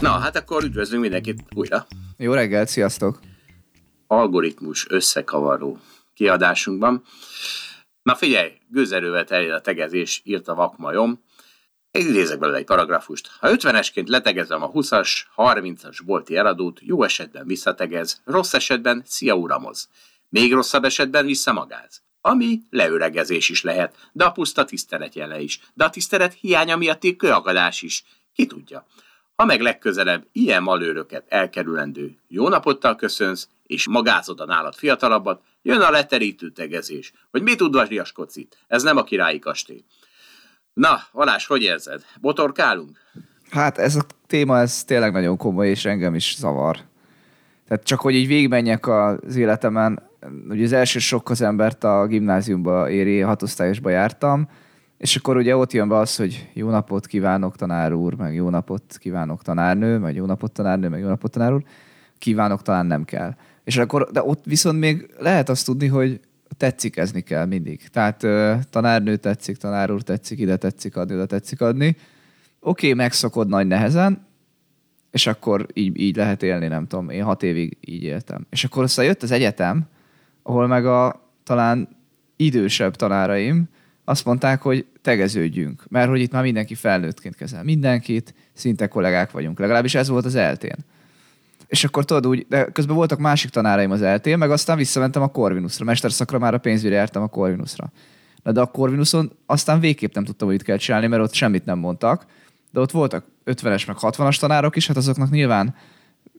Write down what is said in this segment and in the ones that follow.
Na, hát akkor üdvözlünk mindenkit újra. Jó reggelt, sziasztok! Algoritmus összekavaró kiadásunkban. Na figyelj, gőzerővel terjed a tegezés, írt a vakmajom. Idézek belőle egy paragrafust. Ha 50-esként letegezem a 20-as, 30-as bolti eladót, jó esetben visszategez, rossz esetben szia uramoz. Még rosszabb esetben visszamagáz. Ami leöregezés is lehet, de a puszta tisztelet jele is. De a tisztelet hiánya miatti kőakadás is. Ki tudja. Ha meg legközelebb ilyen malőröket elkerülendő jó napottal köszönsz, és magázod a nálad fiatalabbat, jön a leterítő tegezés, hogy mit udvariaskodsz itt. Ez nem a királyi kastély. Na, Alás, hogy érzed? Botorkálunk? Hát ez a téma, ez tényleg nagyon komoly, és engem is zavar. Tehát csak, hogy így végigmenjek az életemen, ugye az első sok az embert a gimnáziumba éri, hatosztályosba jártam, és akkor ugye ott jön be az, hogy jó napot kívánok tanár úr, meg jó napot kívánok tanárnő, meg jó napot tanárnő, meg jó napot tanár úr. Kívánok talán nem kell. És akkor, de ott viszont még lehet azt tudni, hogy tetszikezni kell mindig. Tehát tanárnő tetszik, tanár úr tetszik, ide tetszik adni, oda tetszik adni. Oké, okay, megszokod nagy nehezen, és akkor így, így lehet élni, nem tudom, én hat évig így éltem. És akkor aztán jött az egyetem, ahol meg a talán idősebb tanáraim azt mondták, hogy tegeződjünk, mert hogy itt már mindenki felnőttként kezel mindenkit, szinte kollégák vagyunk. Legalábbis ez volt az eltén. És akkor tudod úgy, de közben voltak másik tanáraim az eltén, meg aztán visszamentem a Corvinusra. Mesterszakra már a pénzügyre jártam a Corvinusra. Na de a Corvinuson aztán végképp nem tudtam, hogy itt kell csinálni, mert ott semmit nem mondtak. De ott voltak 50-es meg 60-as tanárok is, hát azoknak nyilván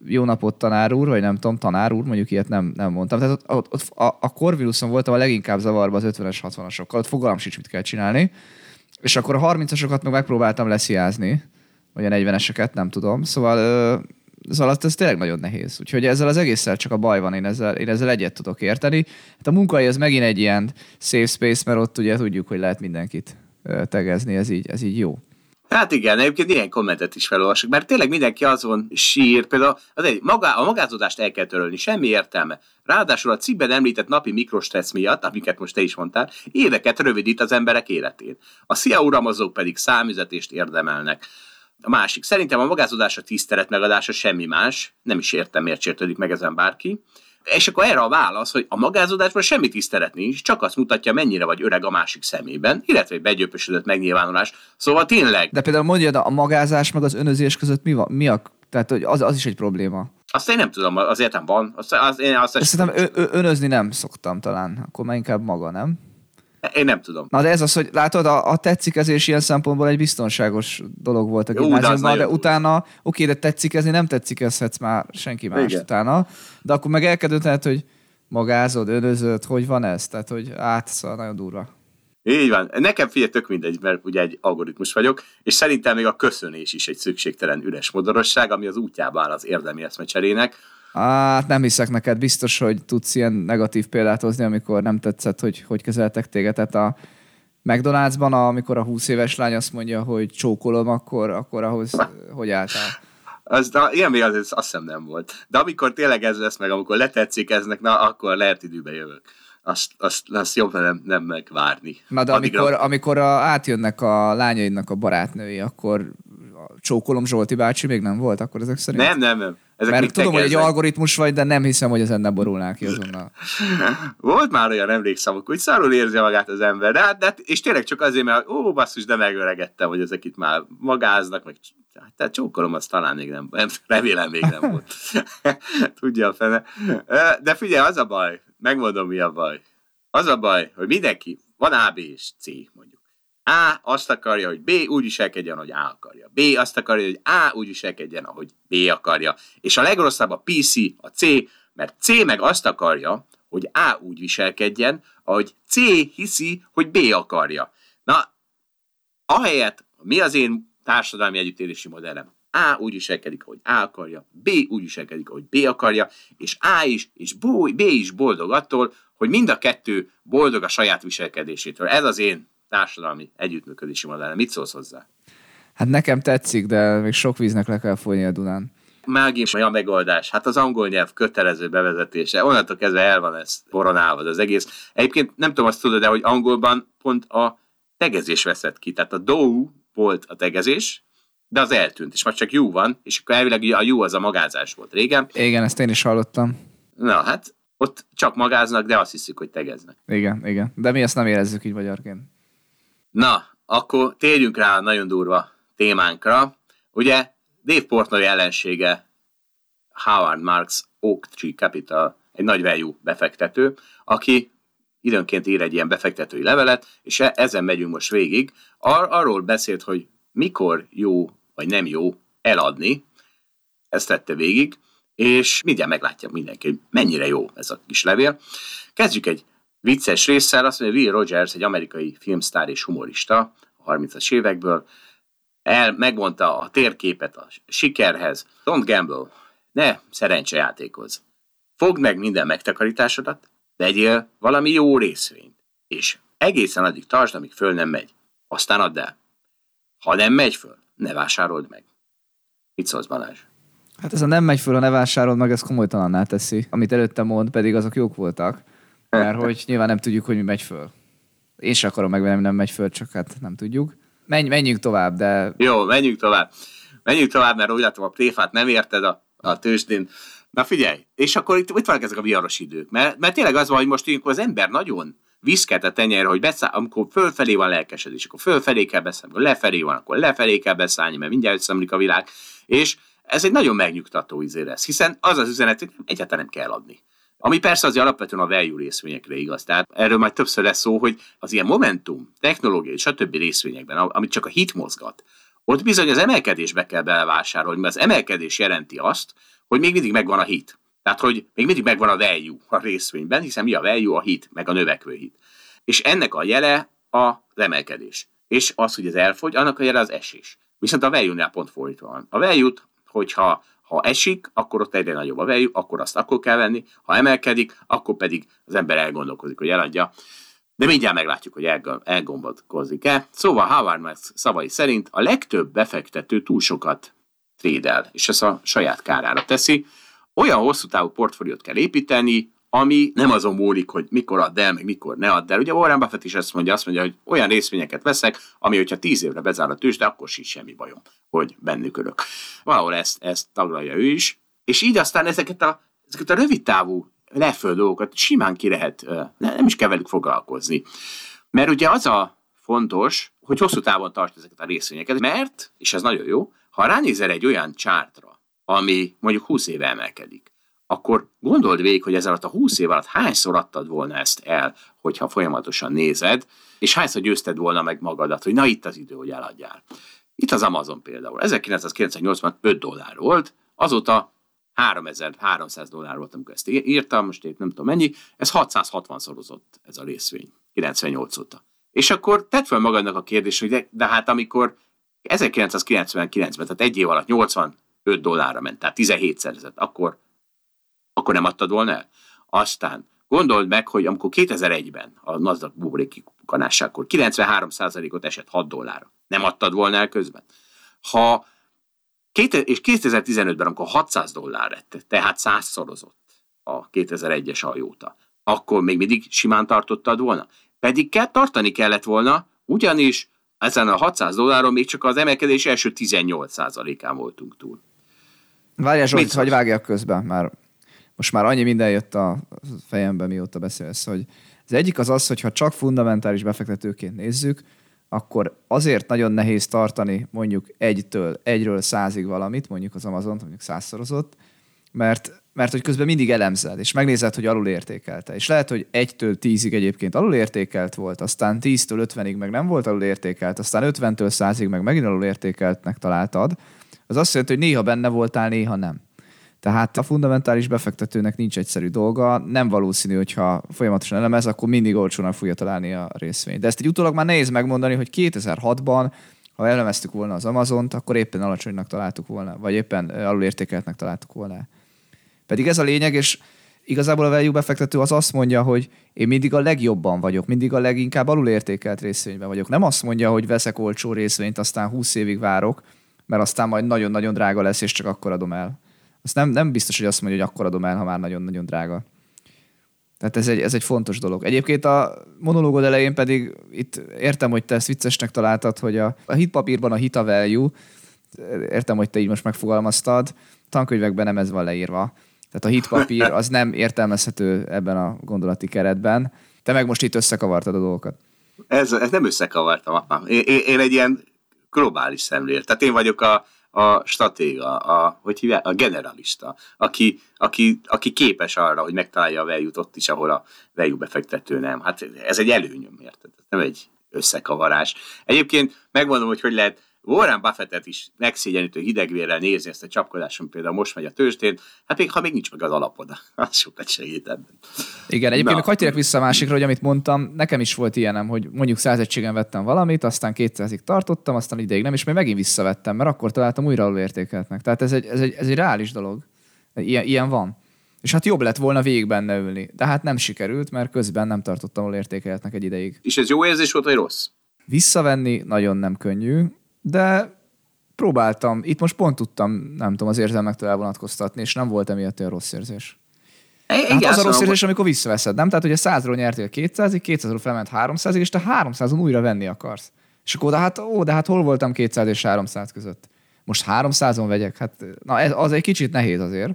jó napot tanár úr, vagy nem tudom, tanár úr, mondjuk ilyet nem, nem mondtam. Tehát ott, ott, ott a, a Corvinuson voltam a leginkább zavarba az 50-es, 60-asokkal, ott fogalm sincs, mit kell csinálni. És akkor a 30-asokat meg megpróbáltam lesziázni, vagy a 40-eseket, nem tudom. Szóval az alatt ez tényleg nagyon nehéz. Úgyhogy ezzel az egésszel csak a baj van, én ezzel, én ezzel egyet tudok érteni. Hát a munkai az megint egy ilyen safe space, mert ott ugye tudjuk, hogy lehet mindenkit tegezni, ez így, ez így jó. Hát igen, egyébként ilyen kommentet is felolvasok, mert tényleg mindenki azon sír, például az egy, maga, a magázódást el kell törölni, semmi értelme. Ráadásul a cikkben említett napi mikrostressz miatt, amiket most te is mondtál, éveket rövidít az emberek életén. A szia uramazók pedig számüzetést érdemelnek. A másik, szerintem a magázódás a tisztelet megadása semmi más, nem is értem, miért sértődik meg ezen bárki. És akkor erre a válasz, hogy a magázódásban semmi tisztelet nincs, csak azt mutatja, mennyire vagy öreg a másik szemében, illetve egy begyöpösödött megnyilvánulás. Szóval tényleg. De például mondja, a magázás meg az önözés között mi, van, mi a tehát, hogy az, az is egy probléma. Azt én nem tudom, azért nem van. Azt, az, én azt Szerintem ö, ö, önözni nem szoktam talán, akkor már inkább maga, nem? Én nem tudom. Na de ez az, hogy látod, a, a tetszikezés ilyen szempontból egy biztonságos dolog volt a gimnáziumban, de, de utána, oké, de tetszikezni nem tetszikezhetsz már senki más Igen. utána, de akkor meg elkezdődhet, hogy magázod, önözöd, hogy van ez? Tehát, hogy át, szóval nagyon durva. Így van. Nekem figyelj, tök mindegy, mert ugye egy algoritmus vagyok, és szerintem még a köszönés is egy szükségtelen üres modorosság, ami az útjában áll az érdemi eszmecserének. Hát nem hiszek neked, biztos, hogy tudsz ilyen negatív példát hozni, amikor nem tetszett, hogy hogy kezeltek téged. Tehát a McDonald'sban, amikor a 20 éves lány azt mondja, hogy csókolom, akkor, akkor ahhoz hogy álltál? Az, de ilyen még az, azt hiszem nem volt. De amikor tényleg ez lesz meg, amikor letetszik eznek, na akkor lehet időbe jövök. Azt, azt, azt jobb nem, nem megvárni. Na de amikor, Addigra... amikor a, átjönnek a lányaidnak a barátnői, akkor csókolom Zsolti bácsi még nem volt, akkor ezek szerint? Nem, nem, nem. Ezek Mert tudom, hogy egy algoritmus vagy, de nem hiszem, hogy ezen ne borulnál ki azonnal. Volt már olyan emlékszem, hogy szarul érzi magát az ember, de, hát, de hát, és tényleg csak azért, mert ó, basszus, de megöregettem, hogy ezek itt már magáznak, meg tehát csókolom, az talán még nem, nem remélem még nem volt. Tudja a fene. De figyelj, az a baj, megmondom mi a baj. Az a baj, hogy mindenki, van A, B és C mondjuk. A azt akarja, hogy B úgy viselkedjen, hogy A akarja. B azt akarja, hogy A úgy viselkedjen, ahogy B akarja. És a legrosszabb a PC, a C, mert C meg azt akarja, hogy A úgy viselkedjen, ahogy C hiszi, hogy B akarja. Na, ahelyett, mi az én társadalmi együttélési modellem? A úgy viselkedik, ahogy A akarja, B úgy viselkedik, ahogy B akarja, és A is, és B is boldog attól, hogy mind a kettő boldog a saját viselkedésétől. Ez az én társadalmi együttműködési modellem. Mit szólsz hozzá? Hát nekem tetszik, de még sok víznek le kell folyni a Dunán. Mágis a megoldás. Hát az angol nyelv kötelező bevezetése. Onnantól kezdve el van ez koronálva az egész. Egyébként nem tudom, azt tudod, de hogy angolban pont a tegezés veszett ki. Tehát a do volt a tegezés, de az eltűnt, és már csak jó van, és akkor elvileg a jó az a magázás volt régen. Igen, ezt én is hallottam. Na, hát ott csak magáznak, de azt hiszik, hogy tegeznek. Igen, igen. De mi ezt nem érezzük így magyarként. Na, akkor térjünk rá a nagyon durva témánkra. Ugye Dave Portnoy ellensége Howard Marks Oak Tree Capital, egy nagy befektető, aki időnként ír egy ilyen befektetői levelet, és e- ezen megyünk most végig. Ar- arról beszélt, hogy mikor jó vagy nem jó eladni, ezt tette végig, és mindjárt meglátja mindenki, hogy mennyire jó ez a kis levél. Kezdjük egy vicces résszel, azt mondja, Will Rogers, egy amerikai filmsztár és humorista a 30-as évekből, el, megmondta a térképet a sikerhez. Don't gamble, ne szerencsejátékoz. Fogd meg minden megtakarításodat, vegyél valami jó részvényt, és egészen addig tartsd, amíg föl nem megy. Aztán add el. Ha nem megy föl, ne vásárold meg. Mit szólsz, Balázs? Hát ez a nem megy föl, ha ne vásárolod meg, ez komolytalanná teszi. Amit előtte mond, pedig azok jók voltak. Mert hogy nyilván nem tudjuk, hogy mi megy föl. Én sem akarom megvenni, nem megy föl, csak hát nem tudjuk. Menj, menjünk tovább, de... Jó, menjünk tovább. Menjünk tovább, mert úgy látom, a pléfát nem érted a, a tőzsdén. Na figyelj, és akkor itt, itt vannak ezek a viharos idők, mert, mert tényleg az van, hogy most ilyenkor az ember nagyon viszket a tenyerre, hogy beszáll, amikor fölfelé van lelkesedés, akkor fölfelé kell beszállni, amikor lefelé van, akkor lefelé kell beszállni, mert mindjárt összeomlik a világ. És ez egy nagyon megnyugtató izé lesz, hiszen az az üzenet, hogy egyáltalán nem kell adni. Ami persze az alapvetően a value részvényekre igaz. Tehát erről majd többször lesz szó, hogy az ilyen momentum, technológiai, stb. részvényekben, amit csak a hit mozgat, ott bizony az emelkedésbe kell belevásárolni, mert az emelkedés jelenti azt, hogy még mindig megvan a hit. Tehát, hogy még mindig megvan a value a részvényben, hiszen mi a value? A hit, meg a növekvő hit. És ennek a jele az emelkedés. És az, hogy ez elfogy, annak a jele az esés. Viszont a value-nál pont fordítva van. A value hogyha ha esik, akkor ott egyre nagyobb a value, akkor azt akkor kell venni, ha emelkedik, akkor pedig az ember elgondolkozik, hogy eladja. De mindjárt meglátjuk, hogy elgombolkozik-e. Szóval Howard Marks szavai szerint a legtöbb befektető túl sokat trédel, és ezt a saját kárára teszi. Olyan hosszú távú portfóliót kell építeni, ami nem azon múlik, hogy mikor add el, meg mikor ne add el. Ugye Warren Buffett is ezt mondja, azt mondja, hogy olyan részvényeket veszek, ami, hogyha tíz évre bezár a tőzsde, akkor sincs semmi bajom, hogy bennük örök. Valahol ezt, ezt taglalja ő is, és így aztán ezeket a, ezeket a rövid távú leföld dolgokat simán ki lehet, nem is kell velük foglalkozni. Mert ugye az a fontos, hogy hosszú távon tart ezeket a részvényeket, mert, és ez nagyon jó, ha ránézel egy olyan csártra, ami mondjuk 20 éve emelkedik, akkor gondold végig, hogy ez alatt a 20 év alatt hányszor adtad volna ezt el, hogyha folyamatosan nézed, és hányszor győzted volna meg magadat, hogy na itt az idő, hogy eladjál. Itt az Amazon például. 1998-ban 5 dollár volt, azóta 3300 dollár volt, amikor ezt írtam, most én nem tudom mennyi, ez 660 szorozott ez a részvény, 98 óta. És akkor tedd fel magadnak a kérdés, hogy de, de hát amikor 1999-ben, tehát egy év alatt 85 dollárra ment, tehát 17 szerzett, akkor akkor nem adtad volna el. Aztán gondold meg, hogy amikor 2001-ben a Nasdaq buboréki kanásságkor 93%-ot esett 6 dollárra, nem adtad volna el közben. Ha és 2015-ben, amikor 600 dollár lett, tehát százszorozott a 2001-es hajóta, akkor még mindig simán tartottad volna. Pedig kell, tartani kellett volna, ugyanis ezen a 600 dolláron még csak az emelkedés első 18%-án voltunk túl. Várjál Zsolt, hogy vágjak közben, már most már annyi minden jött a fejembe, mióta beszélsz, hogy az egyik az az, hogy ha csak fundamentális befektetőként nézzük, akkor azért nagyon nehéz tartani mondjuk egytől, egyről százig valamit, mondjuk az Amazon, mondjuk százszorozott, mert, mert hogy közben mindig elemzed, és megnézed, hogy alul értékelte. És lehet, hogy egytől tízig egyébként alul értékelt volt, aztán tíztől ötvenig meg nem volt alul értékelt, aztán ötventől százig meg megint alul értékeltnek találtad. Az azt jelenti, hogy néha benne voltál, néha nem. Tehát a fundamentális befektetőnek nincs egyszerű dolga, nem valószínű, hogyha folyamatosan elemez, akkor mindig olcsónak fogja találni a részvényt. De ezt egy utólag már nehéz megmondani, hogy 2006-ban, ha elemeztük volna az Amazont, akkor éppen alacsonynak találtuk volna, vagy éppen alulértékeltnek találtuk volna. Pedig ez a lényeg, és igazából a value befektető az azt mondja, hogy én mindig a legjobban vagyok, mindig a leginkább alulértékelt részvényben vagyok. Nem azt mondja, hogy veszek olcsó részvényt, aztán 20 évig várok, mert aztán majd nagyon-nagyon drága lesz, és csak akkor adom el. Azt nem, nem biztos, hogy azt mondja, hogy akkor adom el, ha már nagyon-nagyon drága. Tehát ez egy, ez egy fontos dolog. Egyébként a monológod elején pedig itt értem, hogy te ezt viccesnek találtad, hogy a, a hitpapírban a hita value, értem, hogy te így most megfogalmaztad, tankönyvekben nem ez van leírva. Tehát a hitpapír az nem értelmezhető ebben a gondolati keretben. Te meg most itt összekavartad a dolgokat. Ez, ez nem összekavartam, apám. Én, én, én egy ilyen globális szemlél. Tehát én vagyok a, a stratéga, a, hogy hívják, a generalista, aki, aki, aki képes arra, hogy megtalálja a value ott is, ahol a value befektető nem. Hát ez egy előnyöm, érted? Ez nem egy összekavarás. Egyébként megmondom, hogy hogy lehet Warren Buffettet is megszégyenítő hidegvérrel nézni ezt a csapkodáson, például most megy a tőzsdén, hát még, ha még nincs meg az alapod, az sokat segít ebben. Igen, egyébként Na. hagyj vissza a másikra, hogy amit mondtam, nekem is volt ilyenem, hogy mondjuk száz egységen vettem valamit, aztán 200-ig tartottam, aztán ideig nem, és még megint visszavettem, mert akkor találtam újra alulértékeltnek. Tehát ez egy, ez egy, ez egy reális dolog. Ilyen, ilyen van. És hát jobb lett volna végig benne ülni. De hát nem sikerült, mert közben nem tartottam alul értékeltnek egy ideig. És ez jó érzés volt, vagy rossz? Visszavenni nagyon nem könnyű de próbáltam. Itt most pont tudtam, nem tudom, az érzelmektől elvonatkoztatni, és nem volt emiatt olyan rossz érzés. Hát az a rossz érzés, amikor visszaveszed, nem? Tehát, hogy a 100-ról nyertél 200-ig, 200-ról felment 300-ig, és te 300-on újra venni akarsz. És akkor, de hát, ó, de hát hol voltam 200 és 300 között? Most 300-on vegyek? Hát, na, ez, az egy kicsit nehéz azért,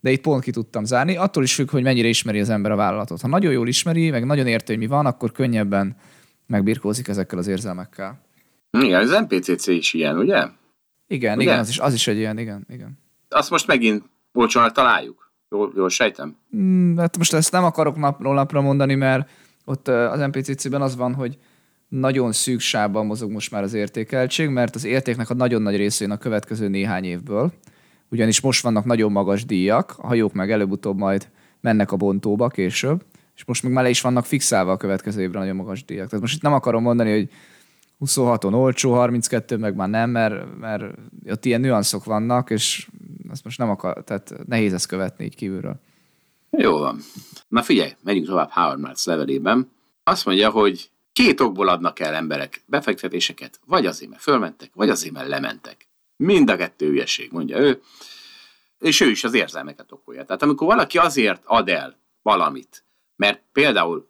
de itt pont ki tudtam zárni. Attól is függ, hogy mennyire ismeri az ember a vállalatot. Ha nagyon jól ismeri, meg nagyon érti, hogy mi van, akkor könnyebben megbirkózik ezekkel az érzelmekkel. Igen, az MPCC is ilyen, ugye? Igen, ugye? igen, az is, az is egy ilyen, igen, igen. Azt most megint olcsónak találjuk. Jól, jól sejtem? Mm, hát most ezt nem akarok napról napra mondani, mert ott az MPCC-ben az van, hogy nagyon szűk sávban mozog most már az értékeltség, mert az értéknek a nagyon nagy részén a következő néhány évből, ugyanis most vannak nagyon magas díjak, a hajók meg előbb-utóbb majd mennek a bontóba később, és most meg már is vannak fixálva a következő évre nagyon magas díjak. Tehát most itt nem akarom mondani, hogy 26-on olcsó, 32 meg már nem, mert, mert ott ilyen nüanszok vannak, és azt most nem akar, tehát nehéz ezt követni így kívülről. Jó van. Na figyelj, megyünk tovább Howard Marks levelében. Azt mondja, hogy két okból adnak el emberek befektetéseket, vagy azért, mert fölmentek, vagy azért, mert lementek. Mind a kettő ügyesség, mondja ő. És ő is az érzelmeket okolja. Tehát amikor valaki azért ad el valamit, mert például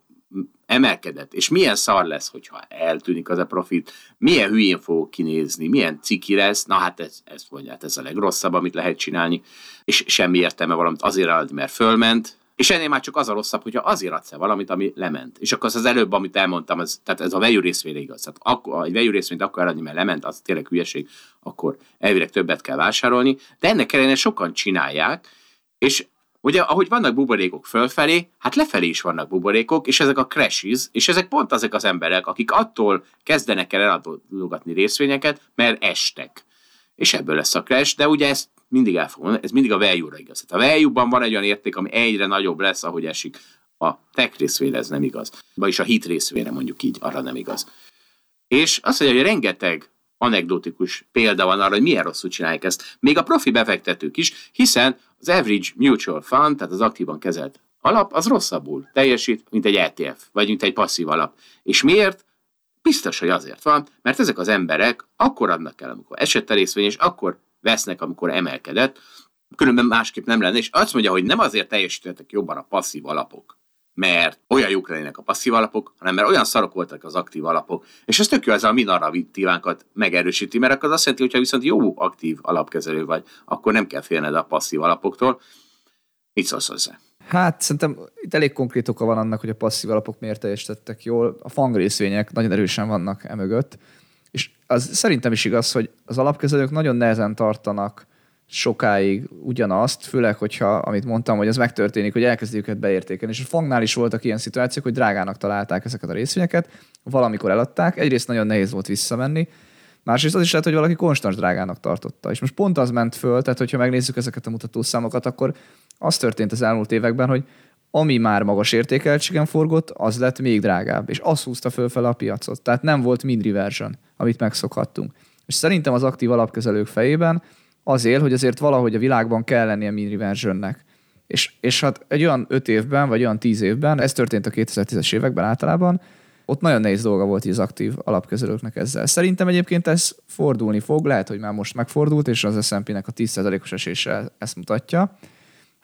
emelkedett, és milyen szar lesz, hogyha eltűnik az a profit, milyen hülyén fog kinézni, milyen ciki lesz, na hát ez, ez mondja, hát ez a legrosszabb, amit lehet csinálni, és semmi értelme valamit azért adni, mert fölment, és ennél már csak az a rosszabb, hogyha azért adsz valamit, ami lement. És akkor az, az előbb, amit elmondtam, az, tehát ez a value részvényre igaz. Tehát akkor, egy value részvényt akkor eladni, mert lement, az tényleg hülyeség, akkor elvileg többet kell vásárolni. De ennek ellenére sokan csinálják, és Ugye, ahogy vannak buborékok fölfelé, hát lefelé is vannak buborékok, és ezek a crashes, és ezek pont azok az emberek, akik attól kezdenek el eladogatni részvényeket, mert estek. És ebből lesz a crash, de ugye ezt mindig el fogom ez mindig a value-ra igaz. Tehát a value-ban van egy olyan érték, ami egyre nagyobb lesz, ahogy esik. A tech részvényre ez nem igaz. Vagyis a hit részvényre mondjuk így, arra nem igaz. És azt mondja, hogy rengeteg anekdotikus példa van arra, hogy milyen rosszul csinálják ezt. Még a profi befektetők is, hiszen az average mutual fund, tehát az aktívan kezelt alap, az rosszabbul teljesít, mint egy ETF, vagy mint egy passzív alap. És miért? Biztos, hogy azért van, mert ezek az emberek akkor adnak el, amikor esett a részvény, és akkor vesznek, amikor emelkedett, különben másképp nem lenne, és azt mondja, hogy nem azért teljesítettek jobban a passzív alapok, mert olyan jók lennének a passzív alapok, hanem mert olyan szarok voltak az aktív alapok. És ez tök jó, ez a mi narratívánkat megerősíti, mert akkor az azt jelenti, hogyha viszont jó aktív alapkezelő vagy, akkor nem kell félned a passzív alapoktól. Mit szólsz hozzá? Hát szerintem itt elég konkrét oka van annak, hogy a passzív alapok miért teljesítettek jól. A fang részvények nagyon erősen vannak emögött. És az szerintem is igaz, hogy az alapkezelők nagyon nehezen tartanak sokáig ugyanazt, főleg, hogyha, amit mondtam, hogy az megtörténik, hogy elkezdi őket beértékelni. És a Fangnál is voltak ilyen szituációk, hogy drágának találták ezeket a részvényeket, valamikor eladták, egyrészt nagyon nehéz volt visszamenni, Másrészt az is lehet, hogy valaki konstans drágának tartotta. És most pont az ment föl, tehát hogyha megnézzük ezeket a mutatószámokat, akkor az történt az elmúlt években, hogy ami már magas értékeltségen forgott, az lett még drágább, és az húzta fölfele a piacot. Tehát nem volt mind reversion, amit megszokhattunk. És szerintem az aktív alapkezelők fejében az él, hogy azért valahogy a világban kell lennie min reversionnek. És, és hát egy olyan öt évben, vagy olyan tíz évben, ez történt a 2010-es években általában, ott nagyon nehéz dolga volt az aktív alapkezelőknek ezzel. Szerintem egyébként ez fordulni fog, lehet, hogy már most megfordult, és az S&P-nek a 10%-os esése ezt mutatja,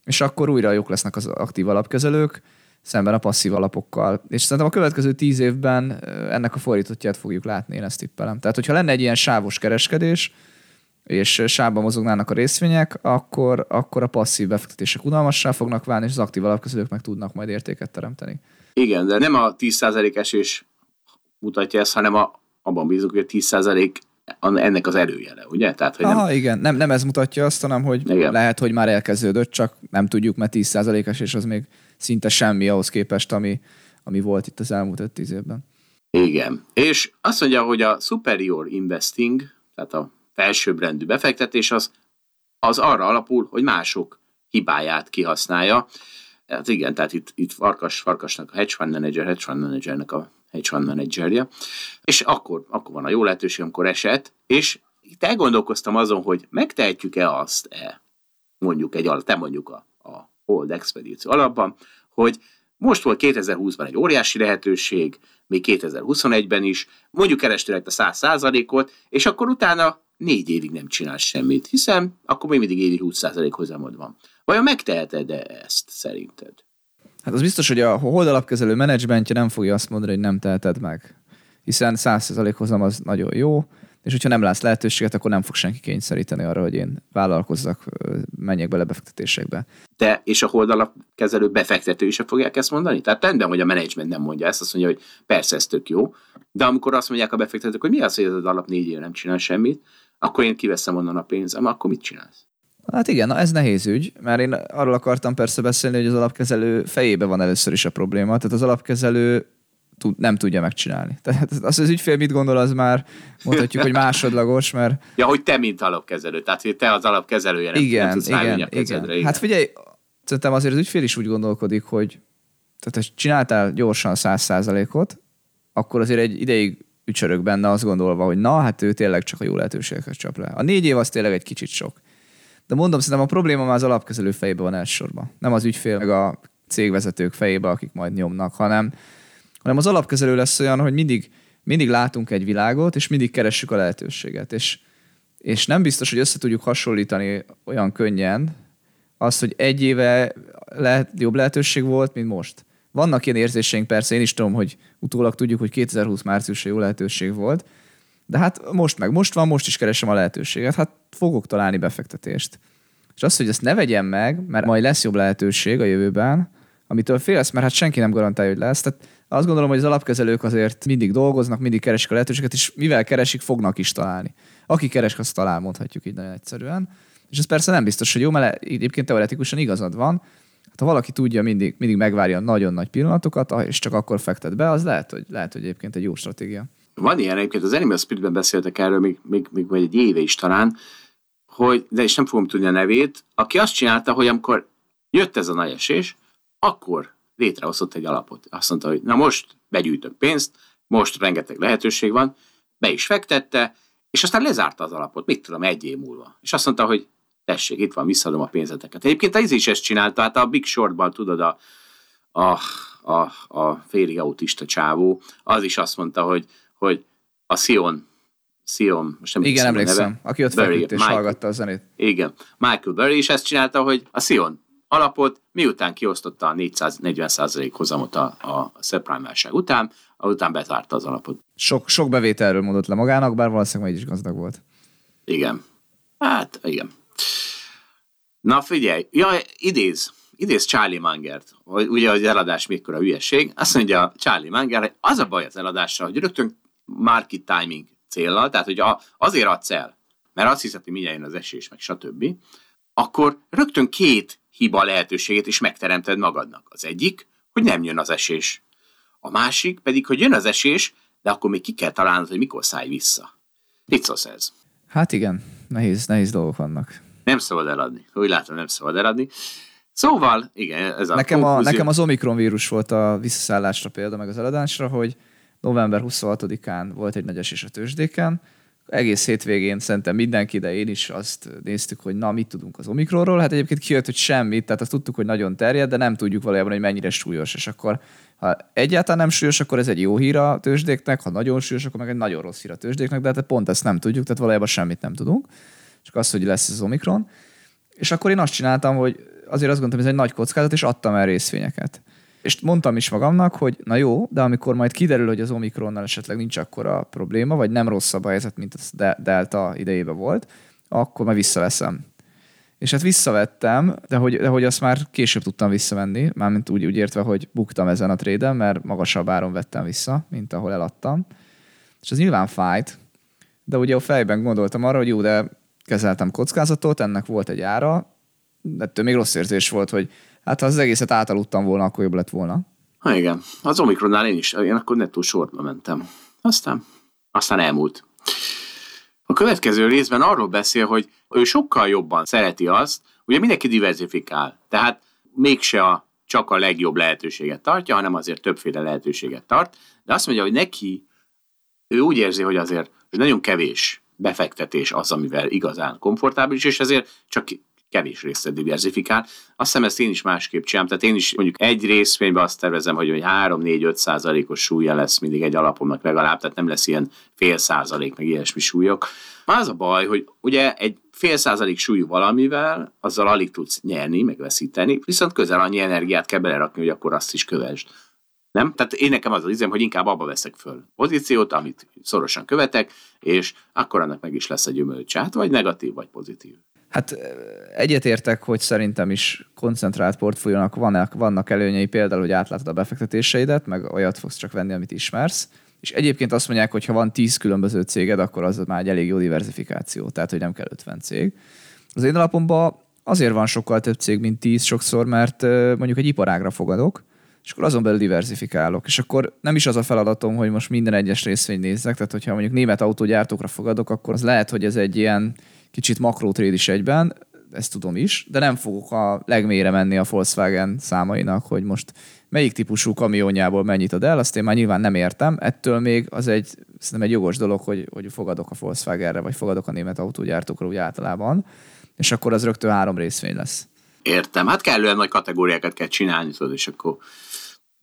és akkor újra jók lesznek az aktív alapkezelők, szemben a passzív alapokkal. És szerintem a következő tíz évben ennek a fordítottját fogjuk látni, én ezt tippelem. Tehát, hogyha lenne egy ilyen sávos kereskedés, és sávban mozognának a részvények, akkor, akkor a passzív befektetések unalmassá fognak válni, és az aktív alapkezelők meg tudnak majd értéket teremteni. Igen, de nem a 10% esés mutatja ezt, hanem a, abban bízunk, hogy a 10% ennek az előjele, ugye? Tehát, hogy Aha, nem... igen, nem, nem ez mutatja azt, hanem hogy igen. lehet, hogy már elkezdődött, csak nem tudjuk, mert 10%-es, és az még szinte semmi ahhoz képest, ami, ami volt itt az elmúlt 5-10 évben. Igen. És azt mondja, hogy a superior investing, tehát a felsőbbrendű befektetés, az, az arra alapul, hogy mások hibáját kihasználja. Hát igen, tehát itt, itt Farkas, Farkasnak a hedge fund manager, hedge fund managernek a hedge fund managerje, és akkor, akkor van a jó lehetőség, amikor esett, és itt elgondolkoztam azon, hogy megtehetjük-e azt-e, mondjuk egy te mondjuk a, a Hold Expedíció alapban, hogy most volt 2020-ban egy óriási lehetőség, még 2021-ben is, mondjuk kerestél a 100%-ot, és akkor utána négy évig nem csinálsz semmit, hiszen akkor még mindig évi 20% hozamod van. Vajon megteheted-e ezt szerinted? Hát az biztos, hogy a hold alapkezelő menedzsmentje nem fogja azt mondani, hogy nem teheted meg. Hiszen 100% hozam az nagyon jó, és hogyha nem látsz lehetőséget, akkor nem fog senki kényszeríteni arra, hogy én vállalkozzak, menjek bele befektetésekbe. De és a hold alapkezelő befektető is fogják ezt mondani? Tehát rendben, hogy a menedzsment nem mondja ezt, azt mondja, hogy persze ez tök jó, de amikor azt mondják a befektetők, hogy mi az, hogy ez az alap négy év nem csinál semmit, akkor én kiveszem onnan a pénzem, akkor mit csinálsz? Hát igen, na ez nehéz ügy, mert én arról akartam persze beszélni, hogy az alapkezelő fejébe van először is a probléma. Tehát az alapkezelő tud, nem tudja megcsinálni. Tehát az, az ügyfél mit gondol, az már mondhatjuk, hogy másodlagos, mert... Ja, hogy te, mint alapkezelő, tehát hogy te az alapkezelője, nem, igen, nem tudsz igen, a kezedre. Igen. igen. Hát figyelj, szerintem azért az ügyfél is úgy gondolkodik, hogy tehát ha csináltál gyorsan száz százalékot, akkor azért egy ideig ücsörök benne azt gondolva, hogy na, hát ő tényleg csak a jó lehetőségeket csap le. A négy év az tényleg egy kicsit sok. De mondom, szerintem a probléma már az alapkezelő fejében van elsősorban. Nem az ügyfél, meg a cégvezetők fejében, akik majd nyomnak, hanem, hanem az alapkezelő lesz olyan, hogy mindig, mindig látunk egy világot, és mindig keressük a lehetőséget. És, és nem biztos, hogy össze tudjuk hasonlítani olyan könnyen azt, hogy egy éve lehet, jobb lehetőség volt, mint most. Vannak ilyen érzéseink, persze én is tudom, hogy utólag tudjuk, hogy 2020 márciusra jó lehetőség volt, de hát most meg most van, most is keresem a lehetőséget, hát fogok találni befektetést. És az, hogy ezt ne vegyem meg, mert majd lesz jobb lehetőség a jövőben, amitől félsz, mert hát senki nem garantálja, hogy lesz. Tehát azt gondolom, hogy az alapkezelők azért mindig dolgoznak, mindig keresik a lehetőséget, és mivel keresik, fognak is találni. Aki keres, azt talál, mondhatjuk így nagyon egyszerűen. És ez persze nem biztos, hogy jó, mert egyébként teoretikusan igazad van. Hát, ha valaki tudja, mindig, mindig megvárja a nagyon nagy pillanatokat, és csak akkor fektet be, az lehet, hogy, lehet, hogy egyébként egy jó stratégia. Van ilyen egyébként, az Animal Spirit-ben beszéltek erről még, még, még egy éve is talán, hogy, de is nem fogom tudni a nevét, aki azt csinálta, hogy amikor jött ez a nagy esés, akkor létrehozott egy alapot. Azt mondta, hogy na most begyűjtök pénzt, most rengeteg lehetőség van, be is fektette, és aztán lezárta az alapot, mit tudom, egy év múlva. És azt mondta, hogy tessék, itt van, visszadom a pénzeteket. Egyébként az is ezt csinálta, hát a Big Shortban tudod, a, a, a, a félig autista csávó, az is azt mondta, hogy hogy a Sion, Sion, most nem Igen, emlékszem, neve, aki ott Barry, feküdt és Michael, hallgatta a zenét. Igen, Michael Burry is ezt csinálta, hogy a Sion alapot, miután kiosztotta a 440% hozamot a, a subprime válság után, után betárta az alapot. Sok, sok bevételről mondott le magának, bár valószínűleg meg is gazdag volt. Igen. Hát, igen. Na figyelj, ja, idéz, idéz Charlie Mangert, ugye az eladás a hülyeség, azt mondja Charlie Manger, hogy az a baj az eladással, hogy rögtön market timing célnal, tehát hogy azért adsz el, mert azt hiszed, hogy mindjárt jön az esés, meg stb., akkor rögtön két hiba lehetőséget is megteremted magadnak. Az egyik, hogy nem jön az esés. A másik pedig, hogy jön az esés, de akkor még ki kell találnod, hogy mikor szállj vissza. Mit szólsz ez? Hát igen, nehéz, nehéz dolgok vannak. Nem szabad eladni. Úgy látom, nem szabad eladni. Szóval, igen, ez a Nekem, a, nekem az Omikron vírus volt a visszaszállásra példa, meg az eladásra, hogy november 26-án volt egy nagy esés a tőzsdéken, egész hétvégén szerintem mindenki, de én is azt néztük, hogy na, mit tudunk az Omikronról. Hát egyébként kijött, hogy semmit, tehát azt tudtuk, hogy nagyon terjed, de nem tudjuk valójában, hogy mennyire súlyos. És akkor, ha egyáltalán nem súlyos, akkor ez egy jó hír a tőzsdéknek, ha nagyon súlyos, akkor meg egy nagyon rossz hír a tőzsdéknek, de hát pont ezt nem tudjuk, tehát valójában semmit nem tudunk. Csak az, hogy lesz az Omikron. És akkor én azt csináltam, hogy azért azt gondoltam, hogy ez egy nagy kockázat, és adtam el részvényeket. És mondtam is magamnak, hogy na jó, de amikor majd kiderül, hogy az Omikronnal esetleg nincs akkora probléma, vagy nem rosszabb a helyzet, mint az Delta idejében volt, akkor majd visszaveszem. És hát visszavettem, de hogy, de hogy azt már később tudtam visszavenni, mármint úgy, úgy értve, hogy buktam ezen a tréden, mert magasabb áron vettem vissza, mint ahol eladtam. És az nyilván fájt, de ugye a fejben gondoltam arra, hogy jó, de kezeltem kockázatot, ennek volt egy ára, de ettől még rossz érzés volt, hogy hát ha az egészet átaludtam volna, akkor jobb lett volna. Ha igen, az Omikronnál én is, én akkor nettó sorba mentem. Aztán, aztán elmúlt. A következő részben arról beszél, hogy ő sokkal jobban szereti azt, ugye mindenki diversifikál, tehát mégse a, csak a legjobb lehetőséget tartja, hanem azért többféle lehetőséget tart, de azt mondja, hogy neki ő úgy érzi, hogy azért hogy nagyon kevés befektetés az, amivel igazán komfortábilis, és ezért csak kevés részt diversifikál. Azt hiszem ezt én is másképp csinálom, tehát én is mondjuk egy részvényben azt tervezem, hogy 3-4-5 százalékos súlya lesz mindig egy alapomnak legalább, tehát nem lesz ilyen fél százalék, meg ilyesmi súlyok. Az a baj, hogy ugye egy fél százalék súlyú valamivel, azzal alig tudsz nyerni, meg veszíteni, viszont közel annyi energiát kell belerakni, hogy akkor azt is kövesd. Nem? Tehát én nekem az az izem, hogy inkább abba veszek föl pozíciót, amit szorosan követek, és akkor annak meg is lesz egy gyümölcs, hát vagy negatív, vagy pozitív. Hát egyetértek, hogy szerintem is koncentrált portfóliónak vannak, vannak előnyei, például, hogy átlátod a befektetéseidet, meg olyat fogsz csak venni, amit ismersz. És egyébként azt mondják, hogy ha van 10 különböző céged, akkor az már egy elég jó diversifikáció, tehát hogy nem kell 50 cég. Az én alapomban azért van sokkal több cég, mint 10 sokszor, mert mondjuk egy iparágra fogadok, és akkor azon belül diversifikálok. És akkor nem is az a feladatom, hogy most minden egyes részvényt nézzek, tehát hogyha mondjuk német autógyártókra fogadok, akkor az lehet, hogy ez egy ilyen kicsit makrótréd is egyben, ezt tudom is, de nem fogok a legmélyre menni a Volkswagen számainak, hogy most melyik típusú kamionjából mennyit ad el, azt én már nyilván nem értem. Ettől még az egy, szerintem egy jogos dolog, hogy, hogy fogadok a Volkswagenre, vagy fogadok a német autógyártókra úgy általában, és akkor az rögtön három részvény lesz. Értem, hát kellően nagy kategóriákat kell csinálni, tudod, és akkor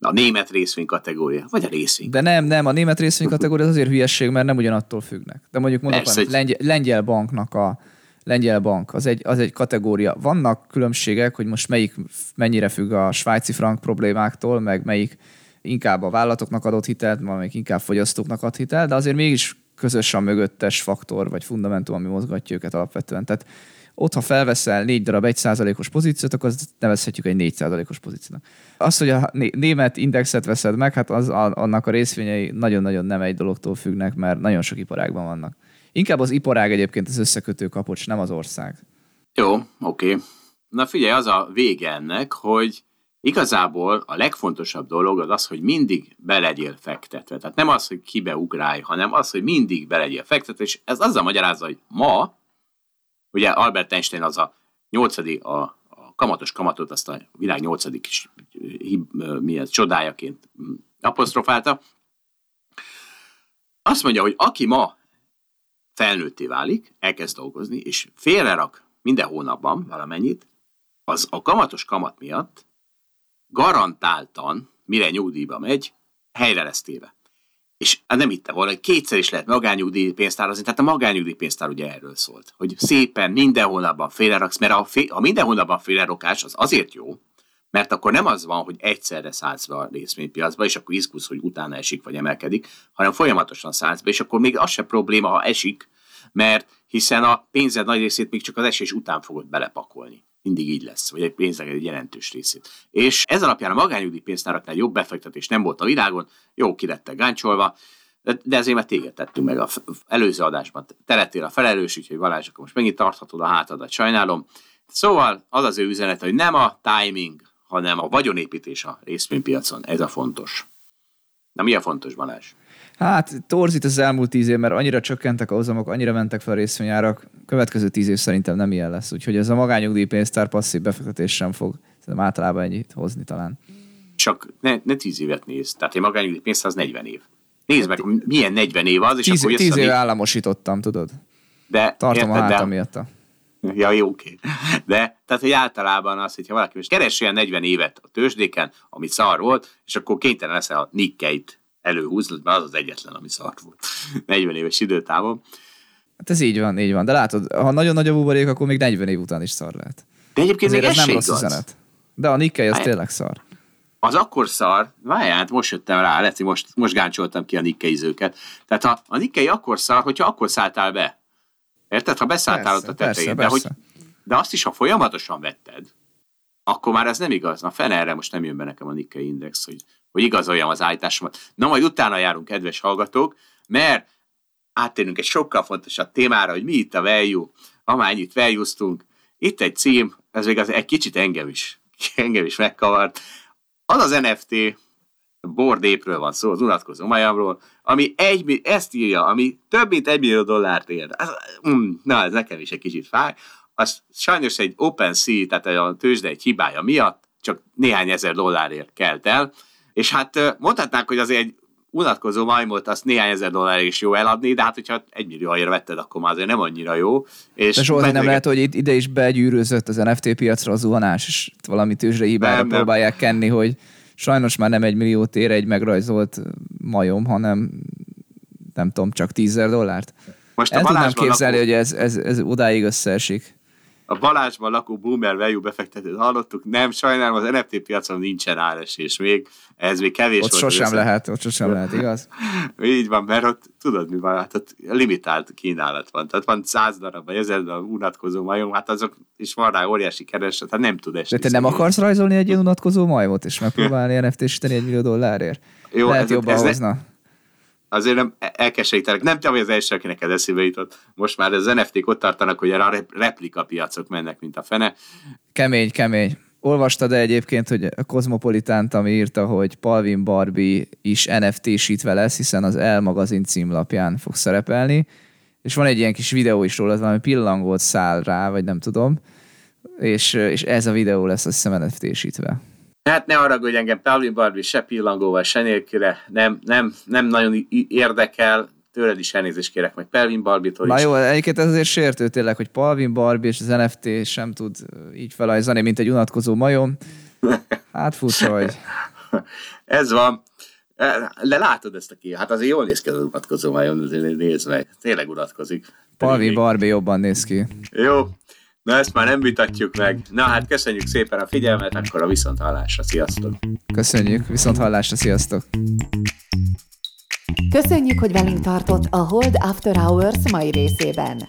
a német részvény kategória, vagy a részvény. De nem, nem, a német részvény kategória az azért hülyesség, mert nem ugyanattól függnek. De mondjuk mondok, Persze, hogy... lengyel, lengyel banknak a lengyel bank, az egy, az egy kategória. Vannak különbségek, hogy most melyik mennyire függ a svájci frank problémáktól, meg melyik inkább a vállalatoknak adott hitelt, melyik inkább fogyasztóknak ad hitelt, de azért mégis közös a mögöttes faktor, vagy fundamentum, ami mozgatja őket alapvetően. Tehát ott, ha felveszel négy darab egy százalékos pozíciót, akkor azt nevezhetjük egy négy százalékos pozíciónak. Az, hogy a német indexet veszed meg, hát az, annak a részvényei nagyon-nagyon nem egy dologtól függnek, mert nagyon sok iparágban vannak. Inkább az iparág egyébként az összekötő kapocs, nem az ország. Jó, oké. Na figyelj, az a vége ennek, hogy igazából a legfontosabb dolog az az, hogy mindig belegyél fektetve. Tehát nem az, hogy kibe ugrálj, hanem az, hogy mindig belegyél fektetve, és ez azzal magyarázza, hogy ma Ugye Albert Einstein az a nyolcadik, a, a kamatos kamatot, azt a világ nyolcadik mi ez, csodájaként apostrofálta. Azt mondja, hogy aki ma felnőtté válik, elkezd dolgozni, és félrerak minden hónapban valamennyit, az a kamatos kamat miatt garantáltan, mire nyugdíjba megy, helyre lesz téve és hát nem hitte volna, hogy kétszer is lehet magányugdíj pénztározni, tehát a magányugdíj pénztár ugye erről szólt, hogy szépen minden hónapban félreraksz, mert a, fél, a minden hónapban félrerakás az azért jó, mert akkor nem az van, hogy egyszerre szállsz be a részvénypiacba, és akkor izgulsz, hogy utána esik vagy emelkedik, hanem folyamatosan szállsz be, és akkor még az se probléma, ha esik, mert hiszen a pénzed nagy részét még csak az esés után fogod belepakolni mindig így lesz, vagy egy pénznek egy jelentős részét. És ez alapján a magányugdíj pénztáraknál jobb befektetés nem volt a világon, jó ki gáncsolva, de ezért mert téged tettünk meg a előző adásban. Te lettél a felelős, úgyhogy Balázs, akkor most megint tarthatod a hátadat, sajnálom. Szóval az az ő üzenet, hogy nem a timing, hanem a vagyonépítés a részvénypiacon. Ez a fontos. Na mi a fontos, Balázs? Hát torzít az elmúlt tíz év, mert annyira csökkentek a hozamok, annyira mentek fel a részvényárak, következő tíz év szerintem nem ilyen lesz. Úgyhogy ez a magányugdíj pénztár passzív befektetés sem fog szerintem általában ennyit hozni talán. Csak ne, ne tíz évet néz. Tehát egy magányugdíj pénztár az 40 év. Nézd meg, milyen 40 év az, és tíz, akkor tíz év államosítottam, tudod. De, Tartom érted, a hátam de... miatt. Ja, jó, oké. De, tehát, hogy általában az, hogyha valaki most keres olyan 40 évet a tőzsdéken, ami szar volt, és akkor kénytelen lesz a nikkeit előhúzni, mert az az egyetlen, ami szar volt 40 éves időtávon. Hát ez így van, így van. De látod, ha nagyon nagy a buborék, akkor még 40 év után is szar lehet. De egyébként még ez nem rossz üzenet. De a Nikkei az tényleg szar. Az akkor szar, várjál, hát most jöttem rá, lehet, hogy most, most gáncsoltam ki a nikkeizőket. Tehát ha a nikkei akkor szar, hogyha akkor szálltál be. Érted? Ha beszálltál persze, ott a tetején. De, hogy, de azt is, ha folyamatosan vetted, akkor már ez nem igaz. Na, fene erre most nem jön be nekem a Nikkei Index, hogy, hogy igazoljam az állításomat. Na, majd utána járunk, kedves hallgatók, mert áttérünk egy sokkal fontosabb témára, hogy mi itt a value, amányit value Itt egy cím, ez még az egy kicsit engem is, engem is megkavart. Az az NFT, bordépről van szó, az unatkozó majamról, ami egy, ezt írja, ami több mint egy millió dollárt ér. Mm, na, ez nekem is egy kicsit fáj. Az sajnos egy OpenSea, tehát a tőzsde egy hibája miatt csak néhány ezer dollárért kelt el, és hát mondhatnánk, hogy azért egy unatkozó majmot azt néhány ezer dollár is jó eladni, de hát hogyha egy millióért vetted, akkor már azért nem annyira jó. És de Zsolti, nem lehet, hogy itt ide is begyűrűzött az NFT piacra a zuhanás, és valami tőzsde hibára nem, próbálják nem. kenni, hogy sajnos már nem egy milliót ér egy megrajzolt majom, hanem nem tudom, csak tízzer dollárt. Most El tudnám képzelni, lakó... hogy ez, ez, ez odáig összeesik a Balázsban lakó boomer value befektetőt hallottuk, nem, sajnálom, az NFT piacon nincsen áresés még, ez még kevés ott volt. Sosem lehet, ott sosem lehet, igaz? Így van, mert ott tudod mi van, hát ott limitált kínálat van, tehát van száz darab, vagy ezer darab unatkozó majom, hát azok is van rá óriási kereset, hát nem tud esni. De te nem akarsz rajzolni egy ilyen unatkozó majmot, és megpróbálni NFT-síteni egy millió dollárért? Jó, lehet ez, jobban ez hozna. Ne azért nem elkeserítenek. Nem te vagy az első, akinek ez eszébe jutott. Most már az NFT-k ott tartanak, hogy a replika piacok mennek, mint a fene. Kemény, kemény. Olvastad-e egyébként, hogy a Cosmopolitánt, ami írta, hogy Palvin Barbie is NFT-sítve lesz, hiszen az El magazin címlapján fog szerepelni, és van egy ilyen kis videó is róla, valami pillangót száll rá, vagy nem tudom, és, és ez a videó lesz azt hiszem NFT-sítve. Hát ne arra, hogy engem Pavlin Barbie se pillangóval, se nélküle nem, nem, nem nagyon érdekel, tőled is elnézést kérek meg Pelvin Barbie-tól Na is. jó, egyébként ez azért sértő tényleg, hogy Palvin Barbie és az NFT sem tud így felajzani, mint egy unatkozó majom. Hát furcsa vagy. ez van. De látod ezt a ki? Hát azért jól néz ki az unatkozó majom, nézd meg. Tényleg unatkozik. Palvin Barbie jobban néz ki. Jó, Na ezt már nem vitatjuk meg. Na hát köszönjük szépen a figyelmet, akkor a viszonthallásra. Sziasztok! Köszönjük, viszonthallásra, sziasztok! Köszönjük, hogy velünk tartott a Hold After Hours mai részében.